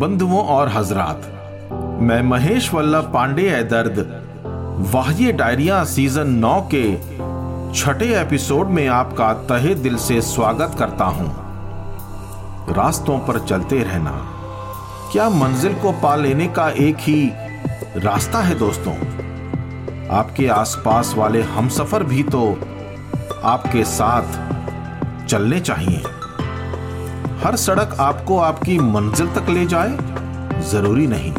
बंधुओं और हजरात। मैं महेश वल्लभ पांडे दर्द। वाह्य डायरिया सीज़न नौ के छठे एपिसोड में आपका तहे दिल से स्वागत करता हूँ। रास्तों पर चलते रहना। क्या मंजिल को पा लेने का एक ही रास्ता है दोस्तों? आपके आसपास वाले हमसफर भी तो आपके साथ चलने चाहिए। हर सड़क आपको आपकी मंजिल तक ले जाए, ज़रूरी नहीं।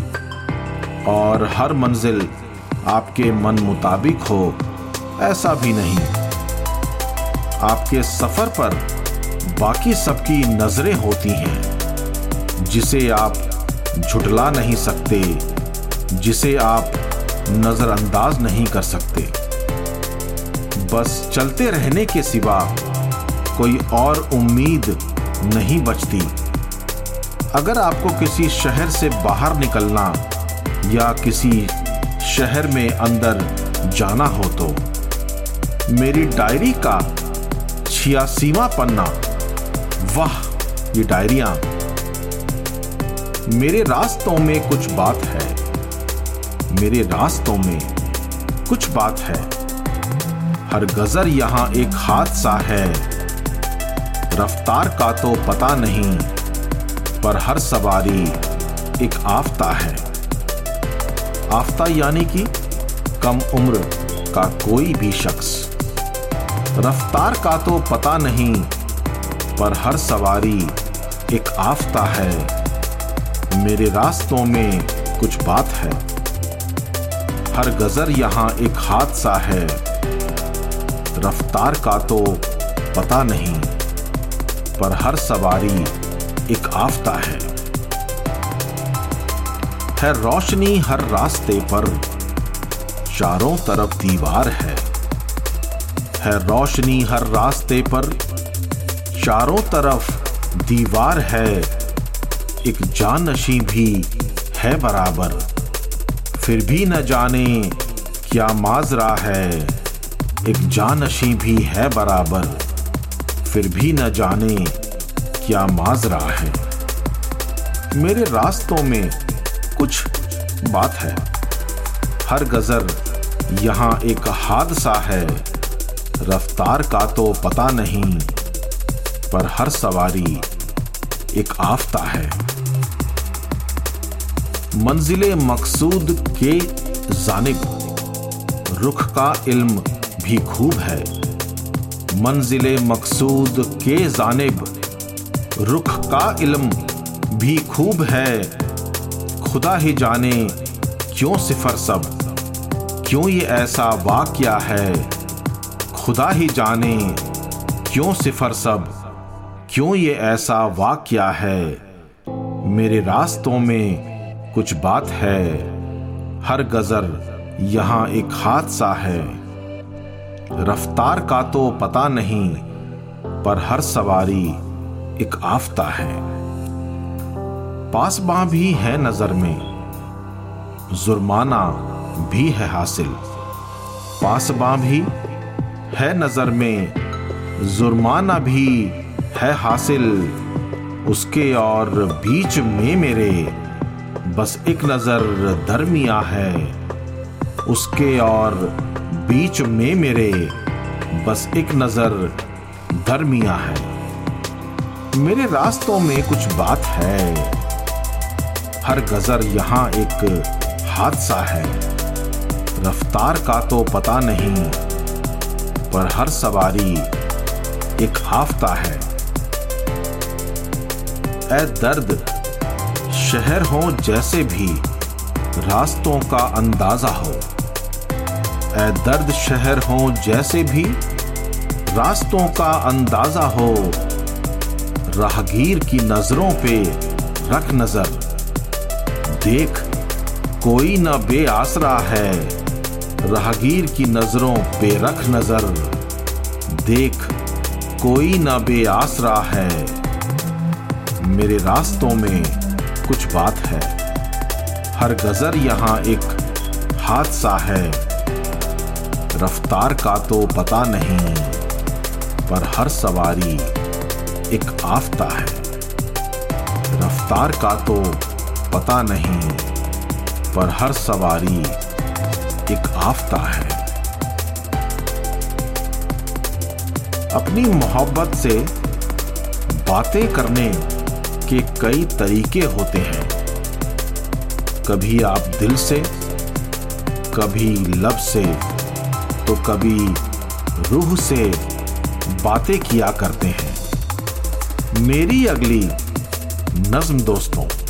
और हर मंजिल आपके मन मुताबिक हो, ऐसा भी नहीं। आपके सफ़र पर बाकी सबकी नज़रें होती हैं, जिसे आप झुटला नहीं सकते, जिसे आप नजरअंदाज नहीं कर सकते। बस चलते रहने के सिवा कोई और उम्मीद नहीं बचती। अगर आपको किसी शहर से बाहर निकलना या किसी शहर में अंदर जाना हो तो मेरी डायरी का छियासीवा पन्ना, वाह, ये डायरिया। मेरे रास्तों में कुछ बात है। मेरे रास्तों में कुछ बात है। हर गजर यहाँ एक हादसा है। रफ्तार का तो पता नहीं, पर हर सवारी एक आफ्ता है। आफ्ता यानी कि कम उम्र का कोई भी शख्स। रफ्तार का तो पता नहीं, पर हर सवारी एक आफ्ता है। मेरे रास्तों में कुछ बात है। हर गजर यहाँ एक हादसा है। रफ्तार का तो पता नहीं। पर हर सवारी एक आफ्ता है। है रोशनी हर रास्ते पर, चारों तरफ़ दीवार है। है रोशनी हर रास्ते पर, चारों तरफ़ दीवार है। एक जानशी भी है बराबर। फिर भी न जाने क्या माजरा है। एक जानशी भी है बराबर। फिर भी न जाने क्या माजरा है। मेरे रास्तों में कुछ बात है। हर गजर यहाँ एक हादसा है। रफ्तार का तो पता नहीं, पर हर सवारी एक आफ्ता है। मंजिले मकसूद के जानिब, रुख का इल्म भी खूब है। मंजिले मकसूद के जानिब। रुख का इलम भी खूब है। खुदा ही जाने क्यों सिफर सब? क्यों ये ऐसा वाक्या है? खुदा ही जाने क्यों सिफर सब? क्यों ये ऐसा वाक्या है? मेरे रास्तों में कुछ बात है। हर गजर यहाँ एक हादसा है। रफ्तार का तो पता नहीं, पर हर सवारी एक आफ्ता है। पासबां भी है नज़र में, जुर्माना भी है हासिल। पासबां भी है नज़र में, जुर्माना भी है हासिल। उसके और बीच में मेरे बस एक नज़र दरमिया है, उसके और बीच में मेरे, बस एक नज़र दरमिया है। मेरे रास्तों में कुछ बात है। हर गजर यहाँ एक हादसा है। रफ्तार का तो पता नहीं, पर हर सवारी एक आफ्ता है। ए दर्द, शहर हो जैसे भी, रास्तों का अंदाज़ा हो। ए दर्द शहर हो जैसे भी। रास्तों का अंदाज़ा हो, राहगीर की नज़रों पे रख नज़र। देख, कोई न बेआसरा है, राहगीर की नज़रों पे रख नज़र। देख, कोई न बेआसरा है, मेरे रास्तों में कुछ बात है। हर गजर यहाँ एक हादसा है। रफ्तार का तो पता नहीं, पर हर सवारी एक आफ्ता है। रफ्तार का तो पता नहीं, पर हर सवारी एक आफ्ता है। अपनी मोहब्बत से बातें करने के कई तरीके होते हैं। कभी आप दिल से, कभी लब से तो कभी रूह से बातें किया करते हैं। मेरी अगली नज्म दोस्तों।